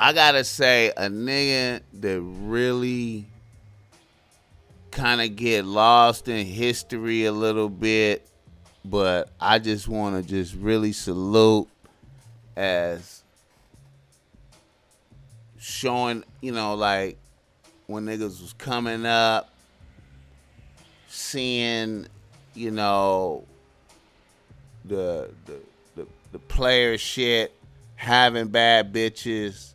I gotta say, a nigga that really kind of get lost in history a little bit, but I just want to just really salute as showing, you know, like when niggas was coming up, seeing, you know, the the the, the player shit, having bad bitches,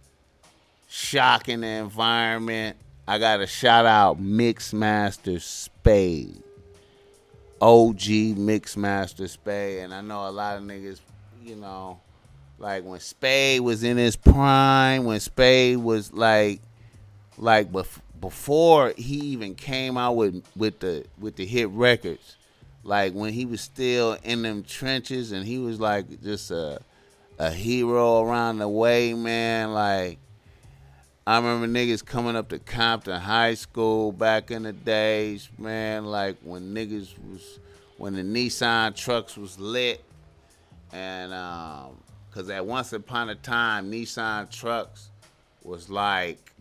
shocking the environment. I got to shout out Mixmaster Spade. OG Mixmaster Spade. And I know a lot of niggas, you know, like when Spade was in his prime, when Spade was like like bef- before he even came out with with the with the hit records, like when he was still in them trenches and he was like just a a hero around the way, man. Like I remember niggas coming up to Compton High School back in the days, man. Like when niggas was when the Nissan trucks was lit, and um, cause at once upon a time Nissan trucks was like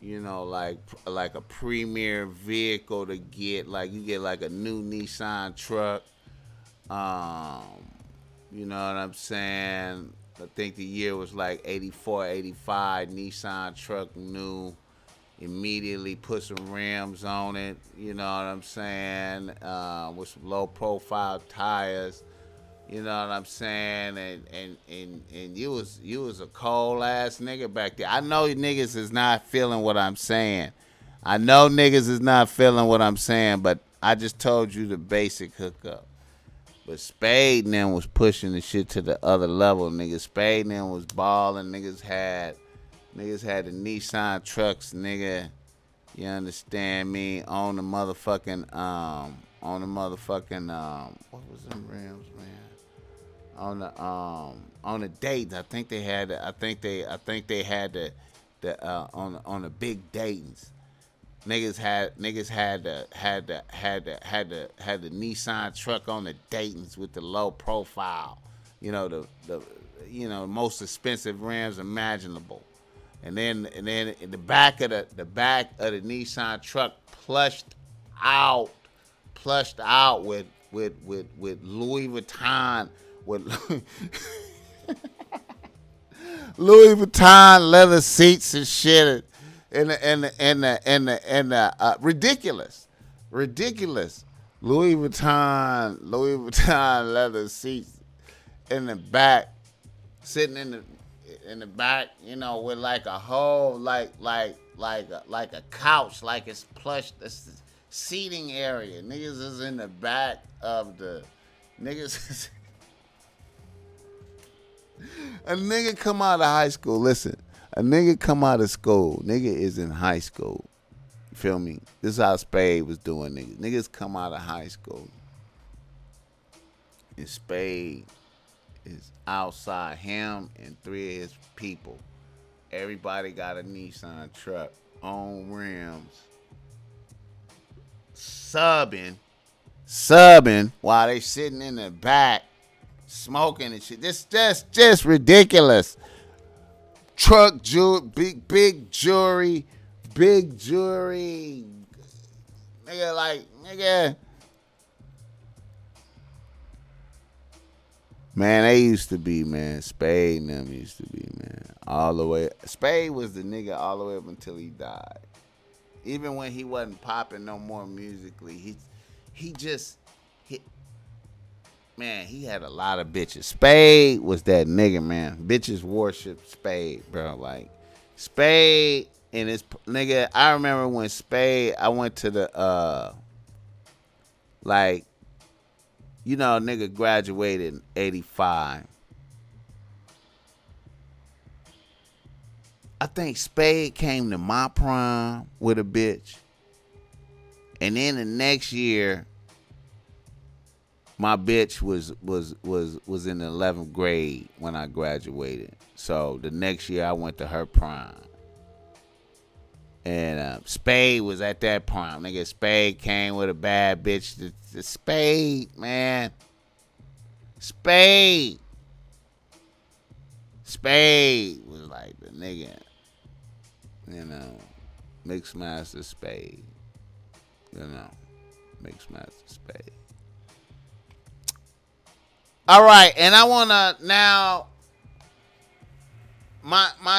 you know, like like a premier vehicle to get. Like you get like a new Nissan truck. Um, you know what I'm saying? I think the year was like 84, 85. Nissan truck new. Immediately put some rims on it. You know what I'm saying? Uh, with some low profile tires. You know what I'm saying? And and and and you was you was a cold ass nigga back there. I know niggas is not feeling what I'm saying. I know niggas is not feeling what I'm saying, but I just told you the basic hookup. But Spade them was pushing the shit to the other level, nigga. Spade them was balling. Niggas had niggas had the Nissan trucks, nigga. You understand me? On the motherfucking um on the motherfucking um what was them rims, man? on the um on the dates. I think they had. I think they. I think they had the the uh, on on the big Dayton's. Niggas had niggas had the had the had the had the had the Nissan truck on the Dayton's with the low profile. You know the the you know most expensive rims imaginable. And then and then in the back of the the back of the Nissan truck plushed out plushed out with with with with Louis Vuitton with Louis Vuitton leather seats and shit, and and and and and uh, ridiculous, ridiculous Louis Vuitton Louis Vuitton leather seats in the back, sitting in the in the back, you know, with like a whole like like like a, like a couch, like it's plush. This seating area. Niggas is in the back of the niggas. a nigga come out of high school. Listen, a nigga come out of school. Nigga is in high school. You feel me? This is how Spade was doing niggas. Niggas come out of high school. And Spade is outside him and three of his people. Everybody got a Nissan truck on rims. Subbing. Subbing while they sitting in the back smoking and shit. This just just ridiculous. Truck jewelry, big big jewelry, big jewelry. Nigga, like nigga. Man, they used to be, man. Spade and them used to be, man. All the way. Spade was the nigga all the way up until he died. Even when he wasn't popping no more musically, he he just he, man, he had a lot of bitches. Spade was that nigga, man. Bitches worship Spade, bro. Like Spade and his nigga. I remember when Spade. I went to the uh, like, you know, nigga graduated in '85. I think Spade came to my prime with a bitch. And then the next year, my bitch was was was was in the 11th grade when I graduated. So the next year I went to her prime. And uh, Spade was at that prime. Nigga, Spade came with a bad bitch. The, the Spade, man. Spade. Spade was like the nigga. You know, Mixmaster Spade. You know, Mixmaster Spade. All right, and I wanna now. My my